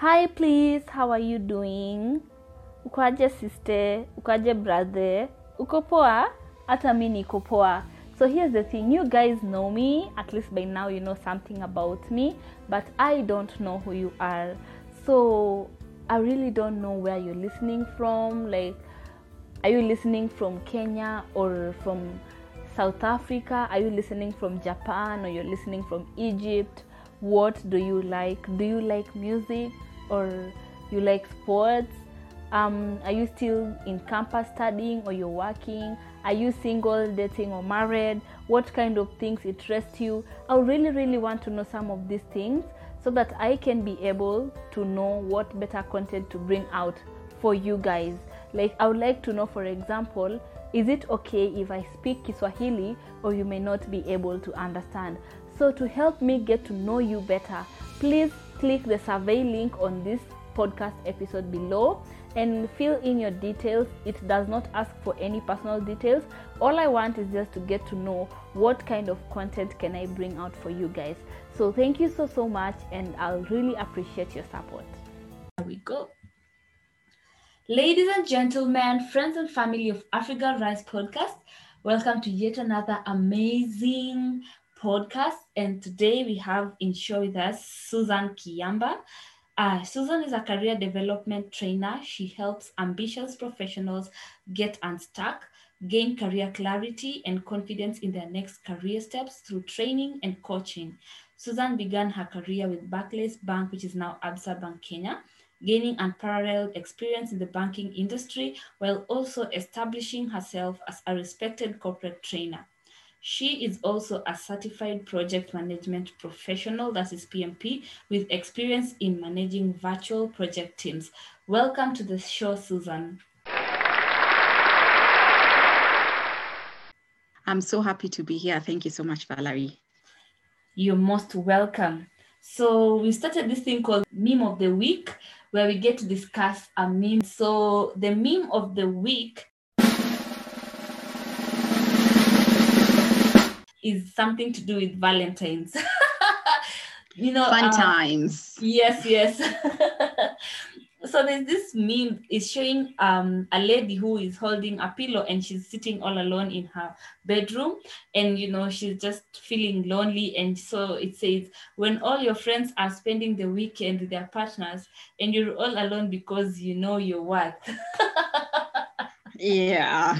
Hi, please, how are you doing? Ukoaje sister? Ukoaje brother? Uko poa? Hata mi niko poa. So here's the thing, you guys know me, at least by now you know something about me, but I don't know who you are. So I really don't know where you're listening from. Like, are you listening from Kenya or from South Africa? Are you listening from Japan or you're listening from Egypt? What do you like? Do you like music or you like sports? Um, are you still in campus studying or you're working? Are you single, dating, or married? What kind of things interest you? I really, really want to know some of these things so that I can be able to know what better content to bring out for you guys. Like, I would like to know, for example, is it okay if I speak Kiswahili or you may not be able to understand? So, to help me get to know you better, please click the survey link on this podcast episode below and fill in your details. It does not ask for any personal details. All I want is just to get to know what kind of content can I bring out for you guys. So thank you so so much and I'll really appreciate your support. Here we go. Ladies and gentlemen, friends and family of Africa Rise podcast, welcome to yet another amazing podcast. And today we have in show with us Susan Kiamba. Uh, Susan is a career development trainer. She helps ambitious professionals get unstuck, gain career clarity and confidence in their next career steps through training and coaching. Susan began her career with Barclays Bank, which is now Absa Bank Kenya, gaining unparalleled experience in the banking industry while also establishing herself as a respected corporate trainer. She is also a certified project management professional, that is PMP, with experience in managing virtual project teams. Welcome to the show, Susan. I'm so happy to be here. Thank you so much, Valerie. You're most welcome. So we started this thing called meme of the week where we get to discuss a meme. So the meme of the week is something to do with Valentine's. you know, Fun uh, times. Yes, yes. so there's this meme is showing um a lady who is holding a pillow and she's sitting all alone in her bedroom and you know she's just feeling lonely and so it says when all your friends are spending the weekend with their partners and you're all alone because you know your worth Yeah.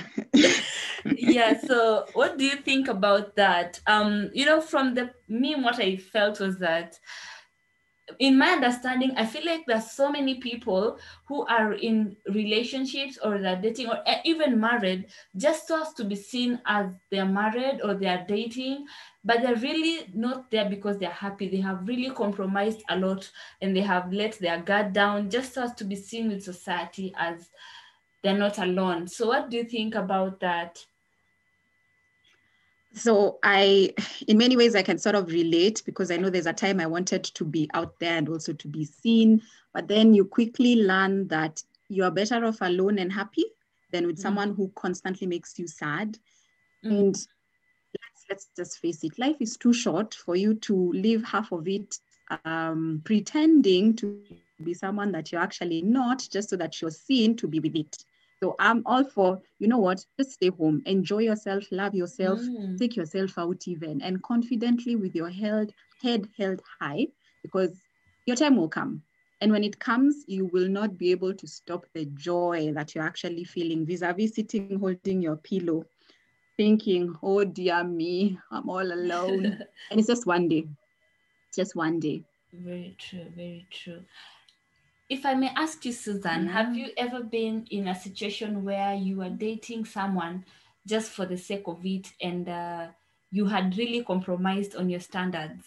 Yeah so what do you think about that? Um you know from the meme what i felt was that in my understanding i feel like there's so many people who are in relationships or they're dating or e- even married just so as to be seen as they're married or they're dating but they're really not there because they're happy. They have really compromised a lot and they have let their guard down just so as to be seen with society as they're not alone. So what do you think about that So I, in many ways, I can sort of relate because I know there's a time I wanted to be out there and also to be seen, but then you quickly learn that you are better off alone and happy than with Mhm. someone who constantly makes you sad. Mm. And let's let's just face it, life is too short for you to live half of it um, pretending to be someone that you're actually not, just so that you're seen to be with it. So I'm all for, you know what, just stay home, enjoy yourself, love yourself, Mm. take yourself out even, and confidently with your held, head held high, because your time will come. And when it comes, you will not be able to stop the joy that you're actually feeling vis-a-vis sitting holding your pillow, thinking, oh dear me, I'm all alone. and it's just one day. It's just one day. Very true, very true. If I may ask you, Susan, have you ever been in a situation where you were dating someone just for the sake of it and uh, you had really compromised on your standards?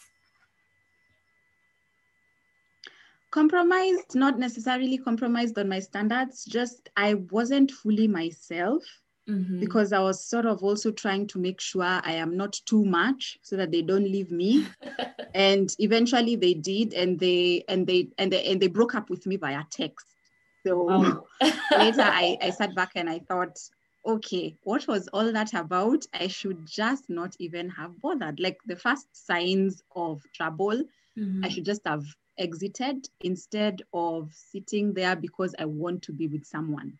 Compromised, not necessarily compromised on my standards, just I wasn't fully myself. Mhm. because I was sort of also trying to make sure I am not too much so that they don't leave me. and eventually they did, and they and they and they and they broke up with me via text. So Wow. later I, I sat back and I thought, okay, what was all that about? I should just not even have bothered. Like the first signs of trouble, I Mhm. should just have exited instead of sitting there because I want to be with someone.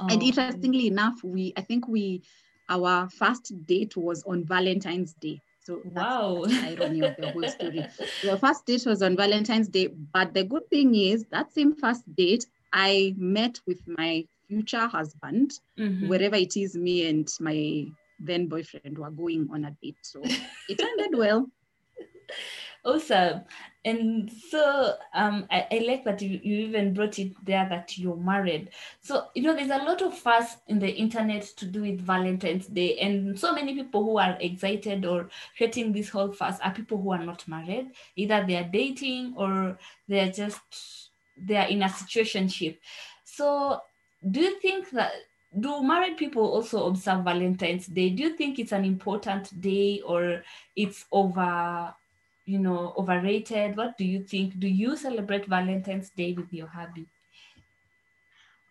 And Oh. interestingly enough, we I think we our first date was on Valentine's Day. So that's Wow. the irony of the whole story. The first date was on Valentine's Day, but the good thing is that same first date, I met with my future husband, Mhm. wherever it is me and my then boyfriend were going on a date. So it ended well. Awesome. And so um, I, I like that you, you even brought it there that you're married. So, you know, there's a lot of fuss in the internet to do with Valentine's Day. And so many people who are excited or creating this whole fuss are people who are not married. Either they are dating or they're just, they're in a situationship. So do you think that, do married people also observe Valentine's Day? Do you think it's an important day or it's over you know overrated what do you think do you celebrate valentine's day with your hubby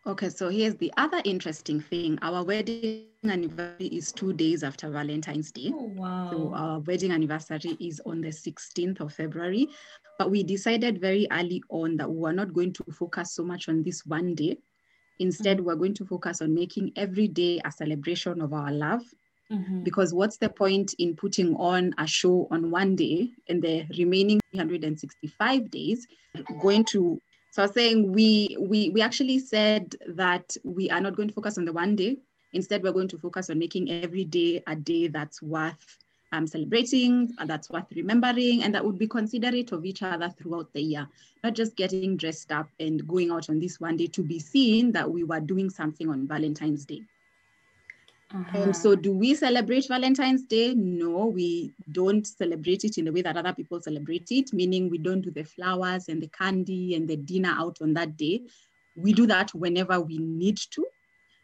Okay, so here's the other interesting thing. Our wedding anniversary is two days after Valentine's Day. oh wow So our wedding anniversary is on the 16th of February. But we decided very early on that we were not going to focus so much on this one day. Instead, mm-hmm. we're going to focus on making every day a celebration of our love. Mhm. Because what's the point in putting on a show on one day and the remaining 365 days going to so I was saying we we we actually said that we are not going to focus on the one day. Instead, we're going to focus on making every day a day that's worth um, celebrating, that's worth remembering, and that would be considerate of each other throughout the year. Not just getting dressed up and going out on this one day to be seen that we were doing something on Valentine's Day. Uh-huh. And so, do we celebrate Valentine's Day? No, we don't celebrate it in the way that other people celebrate it, meaning we don't do the flowers and the candy and the dinner out on that day. We do that whenever we need to,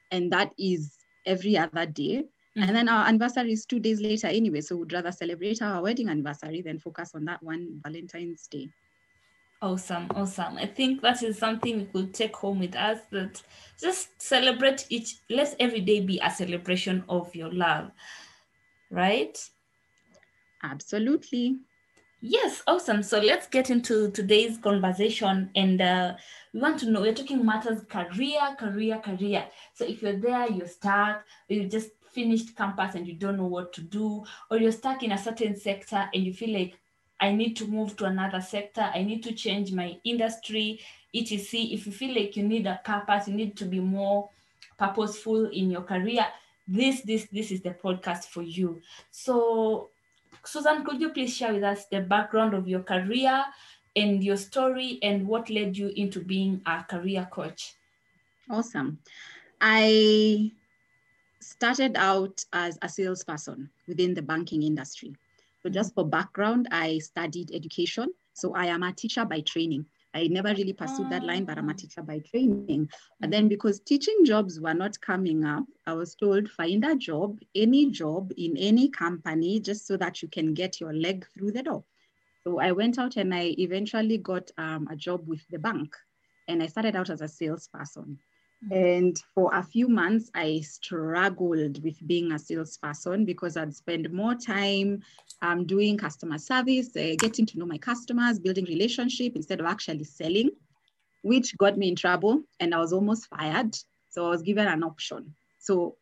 and that is every other day. And then our anniversary is two days later anyway, so we'd rather celebrate our wedding anniversary than focus on that one Valentine's Day. Awesome awesome i think that is something we could take home with us that just celebrate each let every day be a celebration of your love right Absolutely. Yes, awesome. So let's get into today's conversation. And uh, we want to know we're talking matters career, career, career. So if you're there, you're stuck, you just finished campus and you don't know what to do, or you're stuck in a certain sector and you feel like, I need to move to another sector, I need to change my industry, etc. If you feel like you need a purpose, you need to be more purposeful in your career, this, this, this is the podcast for you. So Susan, could you please share with us the background of your career and your story and what led you into being a career coach? Awesome. I started out as a salesperson within the banking industry. So, just for background, I studied education. So, I am a teacher by training. I never really pursued that line, but I'm a Ah. teacher by training. And then, because teaching jobs were not coming up, I was told find a job, any job in any company, just so that you can get your leg through the door. So I went out and I eventually got um, a job with the bank. And I started out as a salesperson. And for a few months, I struggled with being a salesperson because I'd spend more time um, doing customer service, uh, getting to know my customers, building relationship instead of actually selling, which got me in trouble. And I was almost fired. So I was given an option. So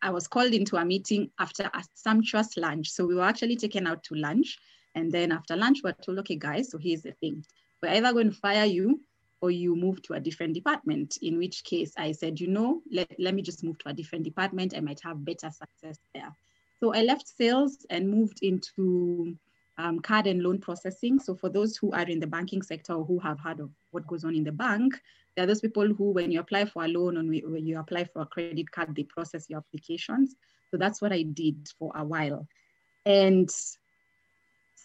I was called into a meeting after a sumptuous lunch. So we were actually taken out to lunch. And then after lunch, we we're told, okay, guys, so here's the thing. We're either going to fire you or you move to a different department. In which case I said, you know, let, let me just move to a different department. I might have better success there. So I left sales and moved into um, card and loan processing. So for those who are in the banking sector or who have heard of what goes on in the bank, there are those people who, when you apply for a loan or when you apply for a credit card, they process your applications. So that's what I did for a while. And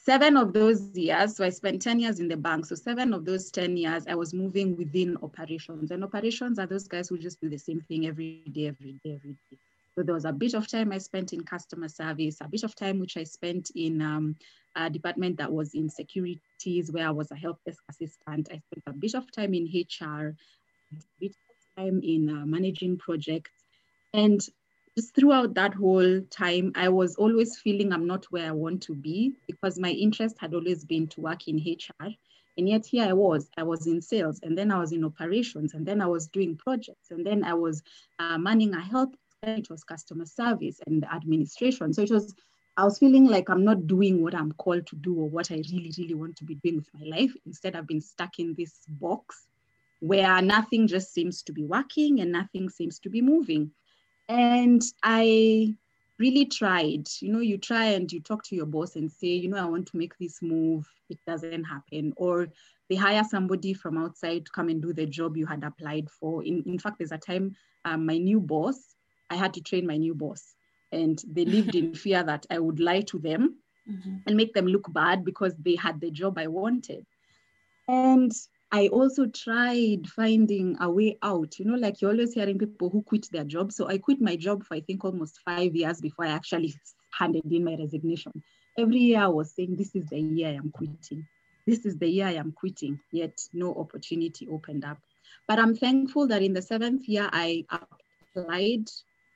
seven of those years, so I spent 10 years in the bank. So seven of those 10 years, I was moving within operations. And operations are those guys who just do the same thing every day, every day, every day. So there was a bit of time I spent in customer service, a bit of time which I spent in um, a department that was in securities, where I was a help desk assistant. I spent a bit of time in HR, a bit of time in uh, managing projects. And just throughout that whole time, I was always feeling I'm not where I want to be because my interest had always been to work in HR. And yet here I was, I was in sales and then I was in operations and then I was doing projects and then I was uh, manning a health, it was customer service and administration. So it was, I was feeling like I'm not doing what I'm called to do or what I really, really want to be doing with my life. Instead, I've been stuck in this box where nothing just seems to be working and nothing seems to be moving. And I really tried. You know, you try and you talk to your boss and say, you know, I want to make this move. It doesn't happen. Or they hire somebody from outside to come and do the job you had applied for. In, in fact, there's a time um, my new boss, I had to train my new boss. And they lived in fear that I would lie to them mm-hmm. and make them look bad because they had the job I wanted. And I also tried finding a way out. You know, like you're always hearing people who quit their job. So I quit my job for I think almost five years before I actually handed in my resignation. Every year I was saying, This is the year I am quitting. This is the year I am quitting, yet no opportunity opened up. But I'm thankful that in the seventh year I applied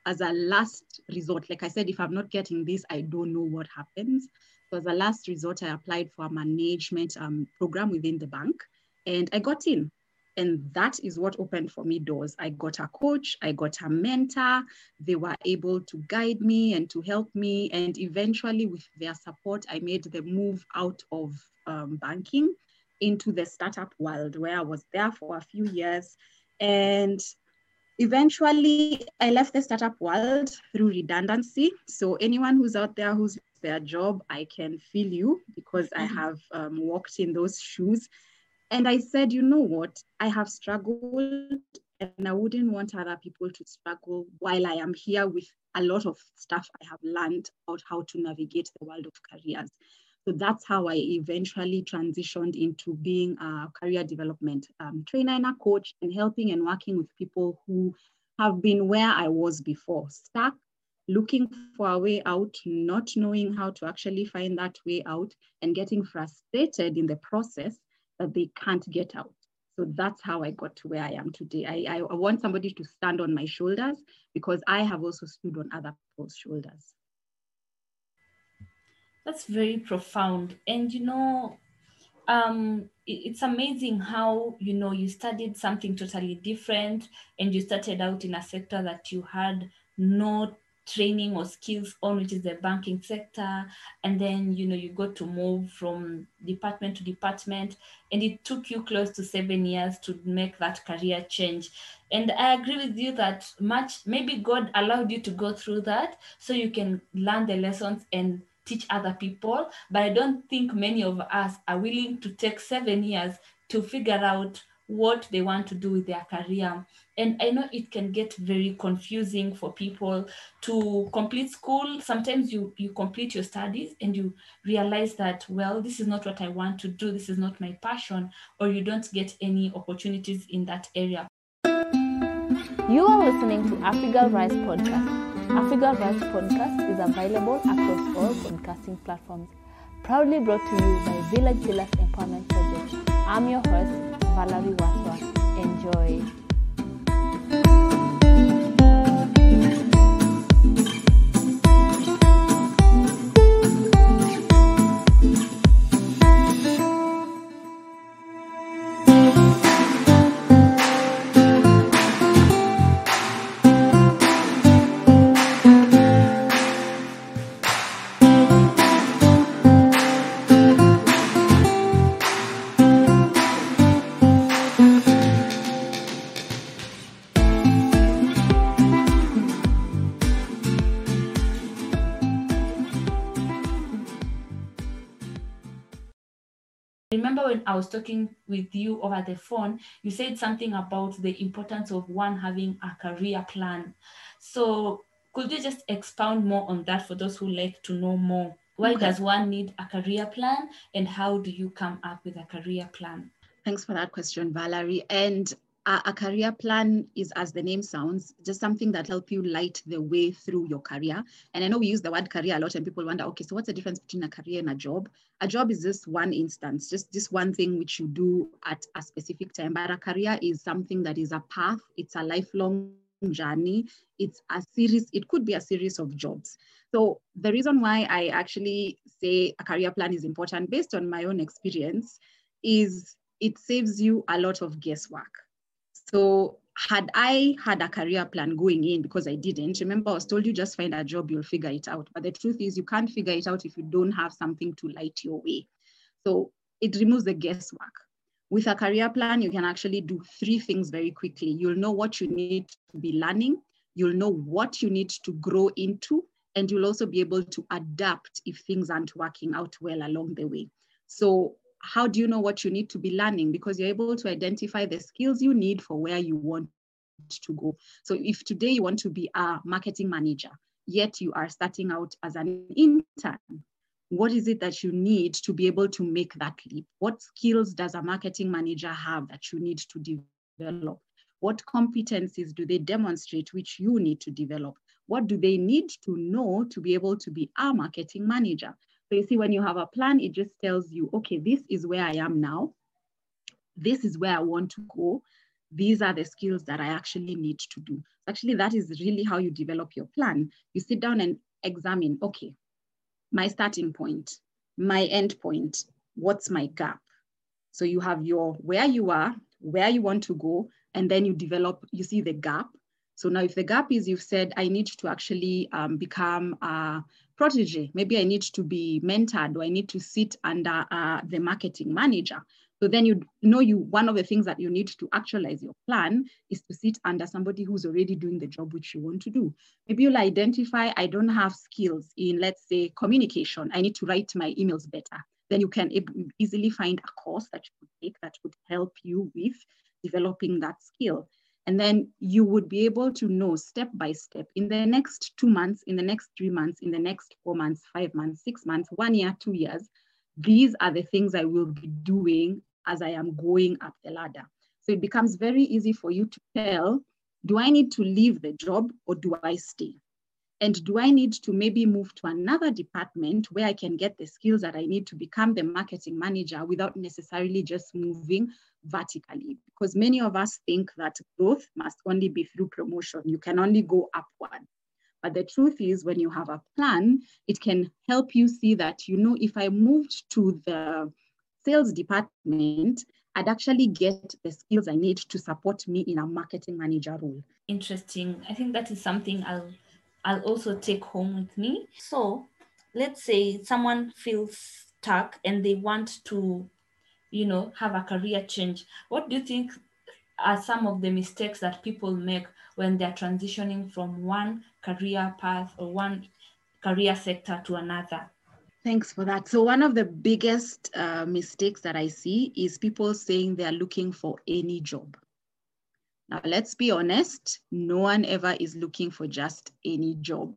as a last resort. Like I said, if I'm not getting this, I don't know what happens. So as a last resort, I applied for a management um, program within the bank and I got in. And that is what opened for me doors. I got a coach, I got a mentor. They were able to guide me and to help me. And eventually, with their support, I made the move out of um, banking into the startup world where I was there for a few years. And eventually, I left the startup world through redundancy. So, anyone who's out there who's their job, I can feel you because I mm-hmm. have um, walked in those shoes and I said, you know what? I have struggled and I wouldn't want other people to struggle while I am here with a lot of stuff I have learned about how to navigate the world of careers. So that's how I eventually transitioned into being a career development um, trainer and a coach and helping and working with people who have been where I was before, stuck, looking for a way out, not knowing how to actually find that way out, and getting frustrated in the process that they can't get out. So that's how I got to where I am today. I, I, want somebody to stand on my shoulders because I have also stood on other people's shoulders. That's very profound. And you know, um, it's amazing how you know you studied something totally different and you started out in a sector that you had no training or skills on which is the banking sector. And then you know you got to move from department to department. And it took you close to seven years to make that career change. And i agree with you that much maybe god allowed you to go through that so you can learn the lessons and teach other people. But i don't think many of us are willing to take seven years to figure out what they want to do with their career. And I know it can get very confusing for people to complete school. Sometimes you, you complete your studies and you realize that, well, this is not what I want to do, this is not my passion, or you don't get any opportunities in that area. You are listening to Africa Rise Podcast. Africa Rise Podcast is available across all podcasting platforms. Proudly brought to you by Village Villas Empowerment Project. I'm your host, Valerie Waswa. Enjoy. I was talking with you over the phone, you said something about the importance of one having a career plan. So could you just expound more on that for those who like to know more? Why okay. does one need a career plan and how do you come up with a career plan? Thanks for that question, Valerie. And a, career plan is, as the name sounds, just something that help you light the way through your career. And I know we use the word career a lot, and people wonder, okay, so what's the difference between a career and a job? A job is just one instance, just this one thing which you do at a specific time. But a career is something that is a path. It's a lifelong journey. It's a series. It could be a series of jobs. So the reason why I actually say a career plan is important, based on my own experience, is it saves you a lot of guesswork. So had I had a career plan going in because I didn't, remember I was told you just find a job, you'll figure it out. But the truth is you can't figure it out if you don't have something to light your way. So it removes the guesswork. With a career plan, you can actually do three things very quickly. You'll know what you need to be learning, you'll know what you need to grow into, and you'll also be able to adapt if things aren't working out well along the way. So how do you know what you need to be learning? Because you're able to identify the skills you need for where you want to go. So if today you want to be a marketing manager, yet you are starting out as an intern, what is it that you need to be able to make that leap? What skills does a marketing manager have that you need to develop? What competencies do they demonstrate which you need to develop? What do they need to know to be able to be a marketing manager? You see, when you have a plan, it just tells you, okay, this is where I am now. This is where I want to go. These are the skills that I actually need to do. Actually, that is really how you develop your plan. You sit down and examine, okay, my starting point, my end point, what's my gap? So you have your where you are, where you want to go, and then you develop, you see the gap. So now if the gap is you've said, I need to actually um, become a protege. Maybe I need to be mentored or I need to sit under uh, the marketing manager. So then you know you one of the things that you need to actualize your plan is to sit under somebody who's already doing the job which you want to do. Maybe you'll identify I don't have skills in let's say communication. I need to write my emails better. Then you can easily find a course that you could take that would help you with developing that skill. And then you would be able to know step by step in the next two months, in the next three months, in the next four months, five months, six months, one year, two years. These are the things I will be doing as I am going up the ladder. So it becomes very easy for you to tell do I need to leave the job or do I stay? And do I need to maybe move to another department where I can get the skills that I need to become the marketing manager without necessarily just moving vertically? Because many of us think that growth must only be through promotion. You can only go upward. But the truth is, when you have a plan, it can help you see that, you know, if I moved to the sales department, I'd actually get the skills I need to support me in a marketing manager role. Interesting. I think that is something I'll I'll also take home with me. So let's say someone feels stuck and they want to, you know, have a career change. What do you think are some of the mistakes that people make when they're transitioning from one career path or one career sector to another? Thanks for that. So, one of the biggest uh, mistakes that I see is people saying they're looking for any job. Now, let's be honest, no one ever is looking for just any job.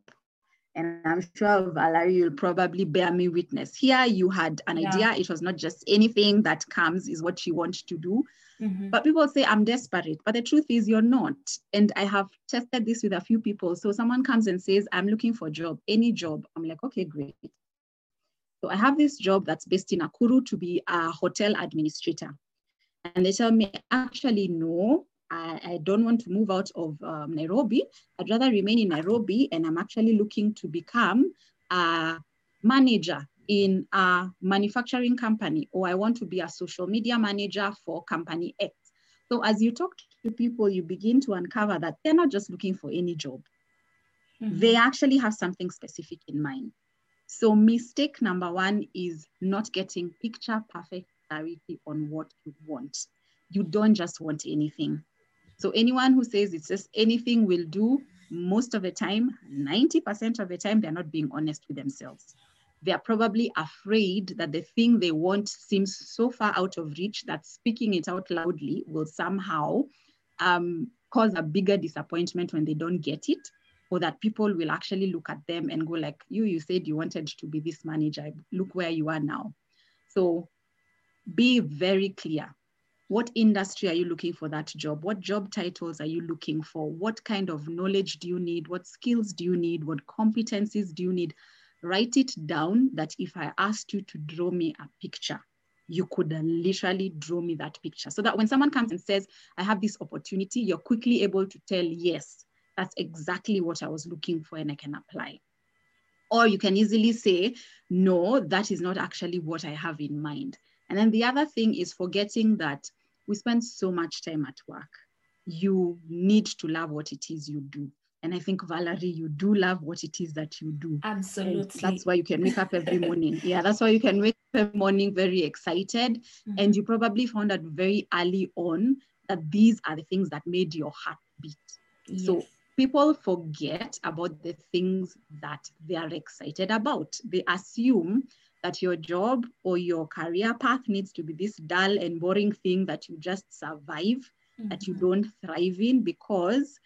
And I'm sure Valerie, you'll probably bear me witness. Here, you had an yeah. idea. It was not just anything that comes is what you want to do. Mm-hmm. But people say, I'm desperate. But the truth is, you're not. And I have tested this with a few people. So someone comes and says, I'm looking for a job, any job. I'm like, okay, great. So I have this job that's based in Nakuru to be a hotel administrator. And they tell me, actually, no, I, I don't want to move out of um, Nairobi. I'd rather remain in Nairobi, and I'm actually looking to become a manager in a manufacturing company, or I want to be a social media manager for company X. So as you talk to people, you begin to uncover that they're not just looking for any job. Mm-hmm. They actually have something specific in mind. So mistake number one is not getting picture perfect clarity on what you want. You don't just want anything. So anyone who says it's just anything will do, most of the time, 90% of the time, they're not being honest with themselves. They're probably afraid that the thing they want seems so far out of reach that speaking it out loudly will somehow um, cause a bigger disappointment when they don't get it or that people will actually look at them and go like you you said you wanted to be this manager. Look where you are now. So be very clear what industry are you looking for that job? What job titles are you looking for? What kind of knowledge do you need? What skills do you need? What competencies do you need? Write it down that if I asked you to draw me a picture, you could literally draw me that picture. So that when someone comes and says, I have this opportunity, you're quickly able to tell, yes, that's exactly what I was looking for and I can apply. Or you can easily say, no, that is not actually what I have in mind And then the other thing is forgetting that we spend so much time at work. You need to love what it is you do. And I think, Valerie, you do love what it is that you do. And Absolutely. that's why you can wake up every morning. yeah, that's why you can wake up every morning very excited. Mhm. And you probably found out very early on that these are the things that made your heart beat. So people forget about the things that they are excited about. They assume that your job or your career path needs to be this dull and boring thing that you just survive, that you Mhm. don't thrive in because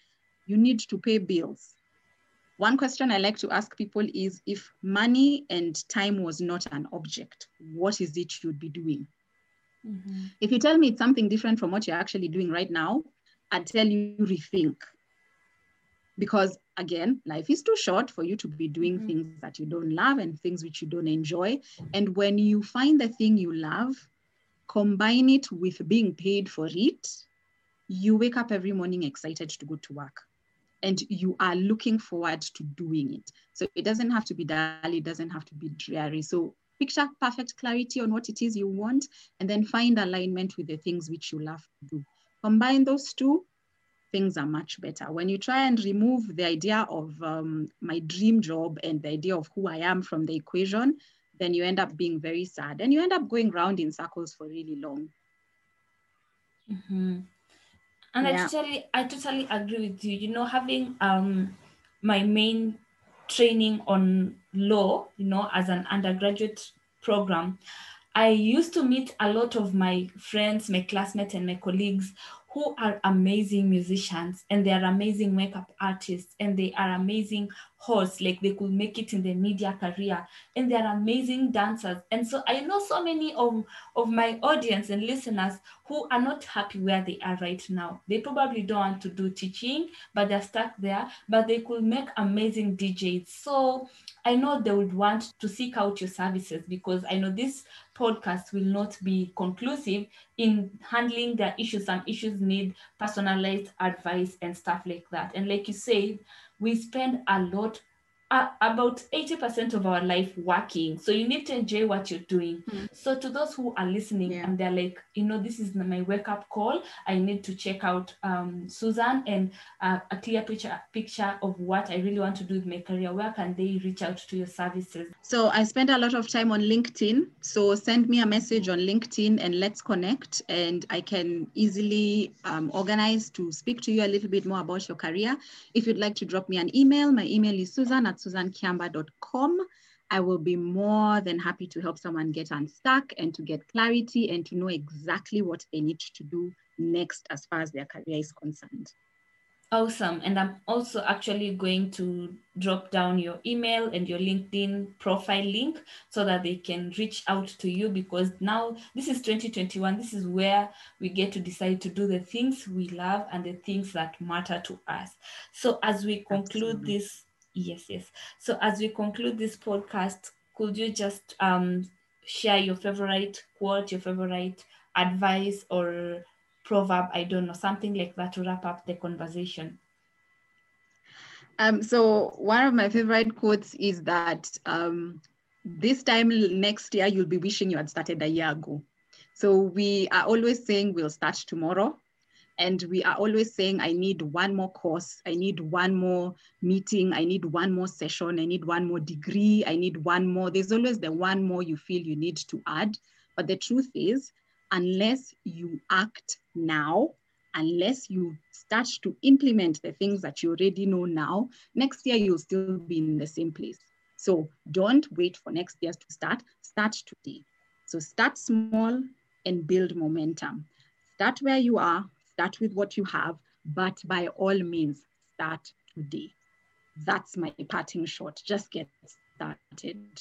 you need to pay bills. One question I like to ask people is if money and time was not an object, what is it you'd be doing? Mhm. If you tell me it's something different from what you're actually doing right now, I'd tell you rethink. Because again, life is too short for you to be doing Mhm. things that you don't love and things which you don't enjoy. And when you find the thing you love, combine it with being paid for it, you wake up every morning excited to go to work. And you are looking forward to doing it. So it doesn't have to be dull, it doesn't have to be dreary. So picture perfect clarity on what it is you want and then find alignment with the things which you love to do. Combine those two, things are much better. When you try and remove the idea of um, my dream job and the idea of who I am from the equation, then you end up being very sad and you end up going round in circles for really long. Mhm. And I totally, I totally agree with you. You know, having um my main training on law, you know, as an undergraduate program, I used to meet a lot of my friends, my classmates, and my colleagues who are amazing musicians and they are amazing makeup artists and they are amazing hosts. Like they could make it in the media career and they are amazing dancers. And so I know so many of, of my audience and listeners who are not happy where they are right now. They probably don't want to do teaching, but they're stuck there, but they could make amazing DJs. So I know they would want to seek out your services because I know this podcast will not be conclusive in handling their issues. Some issues need personalized advice and stuff like that. And like you said, we spend a lot, uh, about 80% of our life working. So you need to enjoy what you're doing. Mm. So to those who are listening Yeah. and they're like, you know, this is my wake up call. I need to check out um, Susan and uh, a clear picture picture of what I really want to do with my career. Where can they reach out to your services? So I spend a lot of time on LinkedIn. So send me a message on LinkedIn and let's connect. And I can easily um, organize to speak to you a little bit more about your career. If you'd like to drop me an email, my email is susan at susankiamba.com. I will be more than happy to help someone get unstuck and to get clarity and to know exactly what they need to do next as far as their career is concerned. Awesome. And I'm also actually going to drop down your email and your LinkedIn profile link so that they can reach out to you because now this is 2021. This is where we get to decide to do the things we love and the things that matter to us. So as we conclude Absolutely. this, yes, yes. So as we conclude this podcast, could you just um, share your favorite quote, your favorite advice or proverb, I don't know, something like that to wrap up the conversation. Um, so one of my favorite quotes is that um, this time next year you'll be wishing you had started a year ago. So we are always saying we'll start tomorrow, and we are always saying I need one more course, I need one more meeting, I need one more session, I need one more degree, I need one more. There's always the one more you feel you need to add, but the truth is, unless you act now, unless you start to implement the things that you already know now, next year you'll still be in the same place. So don't wait for next year to start, start today. So start small and build momentum. Start where you are, start with what you have, but by all means, start today. That's my parting shot. Just get started.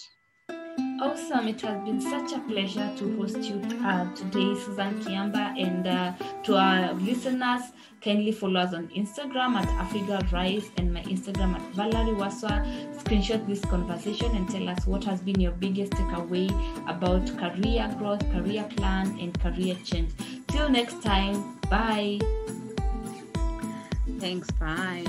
Awesome. It has been such a pleasure to host you uh, today, Susan Kiamba. And uh, to our listeners, kindly follow us on Instagram at Africa Rise and my Instagram at Valerie Waswa. Screenshot this conversation and tell us what has been your biggest takeaway about career growth, career plan, and career change. Till next time, bye. Thanks. Bye.